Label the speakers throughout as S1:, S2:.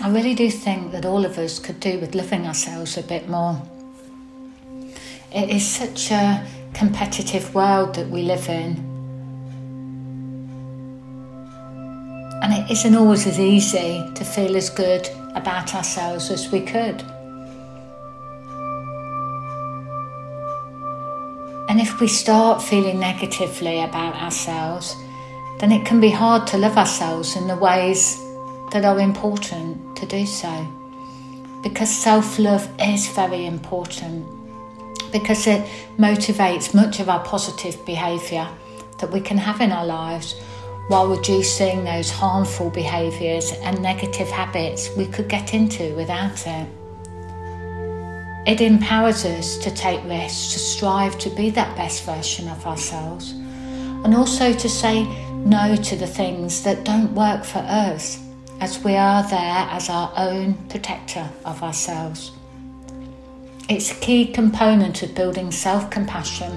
S1: I really do think that all of us could do with loving ourselves a bit more. It is such a competitive world that we live in. And it isn't always as easy to feel as good about ourselves as we could. And if we start feeling negatively about ourselves, then it can be hard to love ourselves in the ways that are important to do so. Because self love is very important, because it motivates much of our positive behaviour that we can have in our lives while reducing those harmful behaviours and negative habits we could get into without it. It empowers us to take risks, to strive to be that best version of ourselves, and also to say no to the things that don't work for us, as we are there as our own protector of ourselves. It's a key component of building self compassion.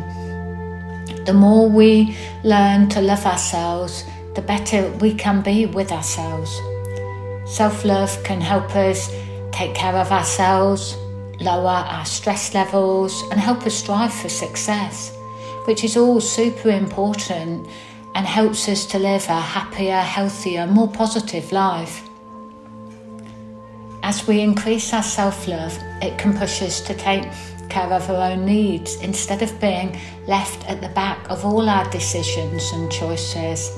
S1: The more we learn to love ourselves, the better we can be with ourselves. Self love can help us take care of ourselves, lower our stress levels, and help us strive for success, which is all super important and helps us to live a happier, healthier, more positive life. As we increase our self love, it can push us to take care of our own needs instead of being left at the back of all our decisions and choices.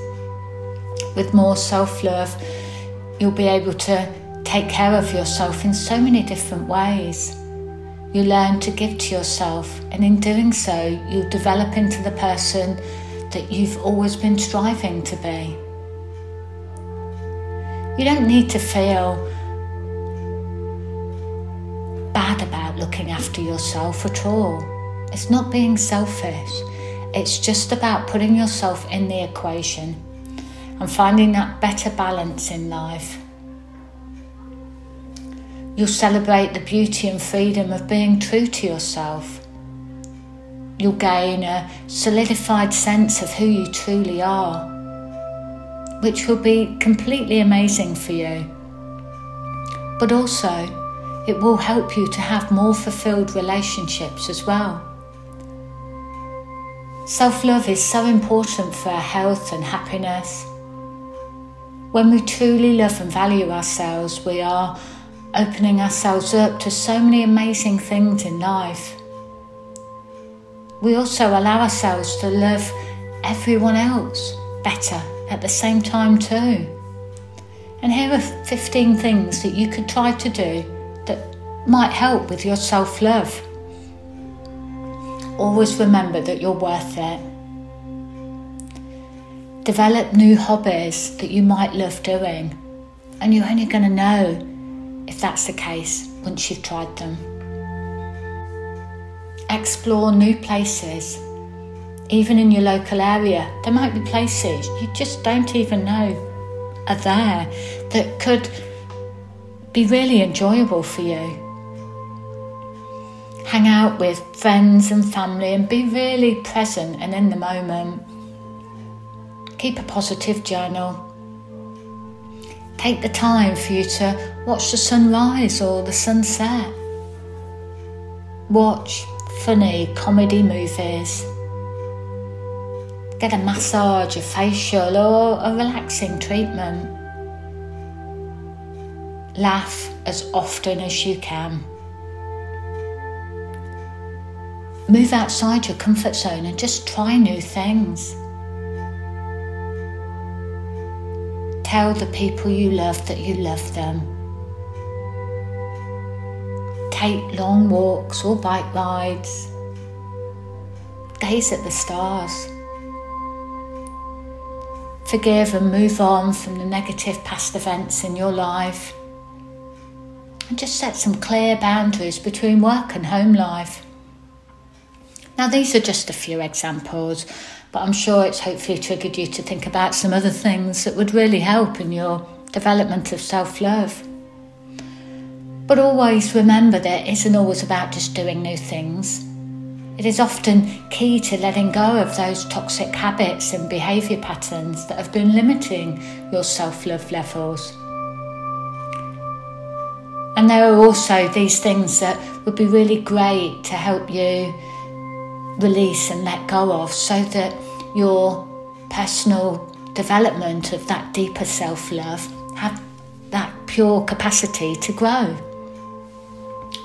S1: With more self love, you'll be able to take care of yourself in so many different ways. You learn to give to yourself, and in doing so, you develop into the person that you've always been striving to be. You don't need to feel bad about looking after yourself at all. It's not being selfish, it's just about putting yourself in the equation and finding that better balance in life. You'll celebrate the beauty and freedom of being true to yourself. You'll gain a solidified sense of who you truly are, which will be completely amazing for you. But also, it will help you to have more fulfilled relationships as well. Self love is so important for our health and happiness. When we truly love and value ourselves, we are opening ourselves up to so many amazing things in life. We also allow ourselves to love everyone else better at the same time, too. And here are 15 things that you could try to do that might help with your self love. Always remember that you're worth it. Develop new hobbies that you might love doing, and you're only going to know if that's the case once you've tried them. Explore new places. Even in your local area, there might be places you just don't even know are there that could be really enjoyable for you. Hang out with friends and family and be really present and in the moment. Keep a positive journal Take the time for you to watch the sunrise or the sunset. Watch funny comedy movies. Get a massage, a facial, or a relaxing treatment. Laugh as often as you can. Move outside your comfort zone and just try new things. Tell the people you love that you love them. Take long walks or bike rides. Gaze at the stars. Forgive and move on from the negative past events in your life. And just set some clear boundaries between work and home life. Now, these are just a few examples, but I'm sure it's hopefully triggered you to think about some other things that would really help in your development of self love. But always remember that it isn't always about just doing new things. It is often key to letting go of those toxic habits and behaviour patterns that have been limiting your self love levels. And there are also these things that would be really great to help you release and let go of so that your personal development of that deeper self love have that pure capacity to grow.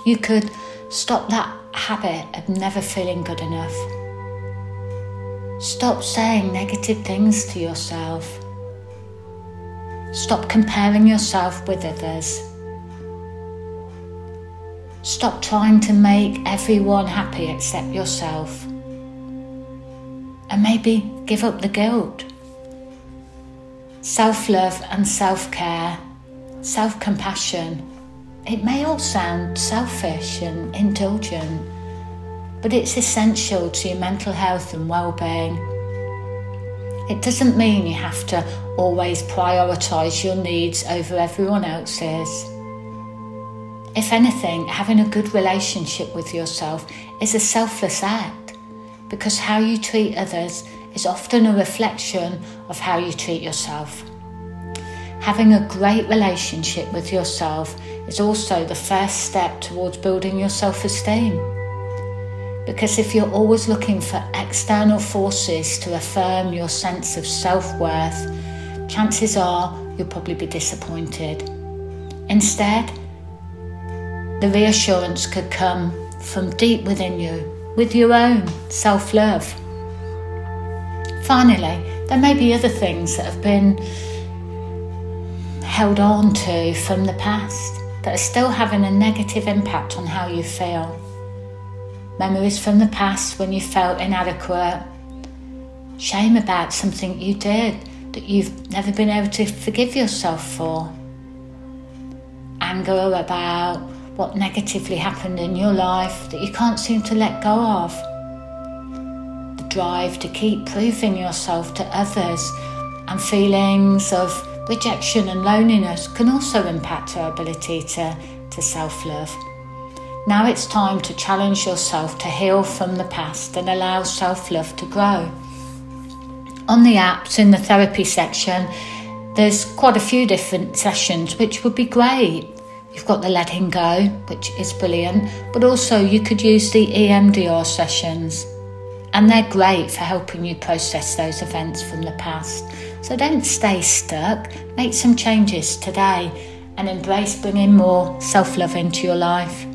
S1: You could stop that habit of never feeling good enough. Stop saying negative things to yourself. Stop comparing yourself with others. Stop trying to make everyone happy except yourself. And maybe give up the guilt. Self love and self care, self compassion. It may all sound selfish and indulgent, but it's essential to your mental health and well being. It doesn't mean you have to always prioritise your needs over everyone else's. If anything, having a good relationship with yourself is a selfless act because how you treat others is often a reflection of how you treat yourself. Having a great relationship with yourself is also the first step towards building your self esteem. Because if you're always looking for external forces to affirm your sense of self worth, chances are you'll probably be disappointed. Instead, the reassurance could come from deep within you with your own self love. Finally, there may be other things that have been held on to from the past that are still having a negative impact on how you feel. Memories from the past when you felt inadequate, shame about something you did that you've never been able to forgive yourself for, anger about what negatively happened in your life that you can't seem to let go of. The drive to keep proving yourself to others and feelings of rejection and loneliness can also impact our ability to, to self love. Now it's time to challenge yourself to heal from the past and allow self love to grow. On the apps in the therapy section, there's quite a few different sessions which would be great You've got the letting go, which is brilliant, but also you could use the EMDR sessions. And they're great for helping you process those events from the past. So don't stay stuck, make some changes today and embrace bringing more self love into your life.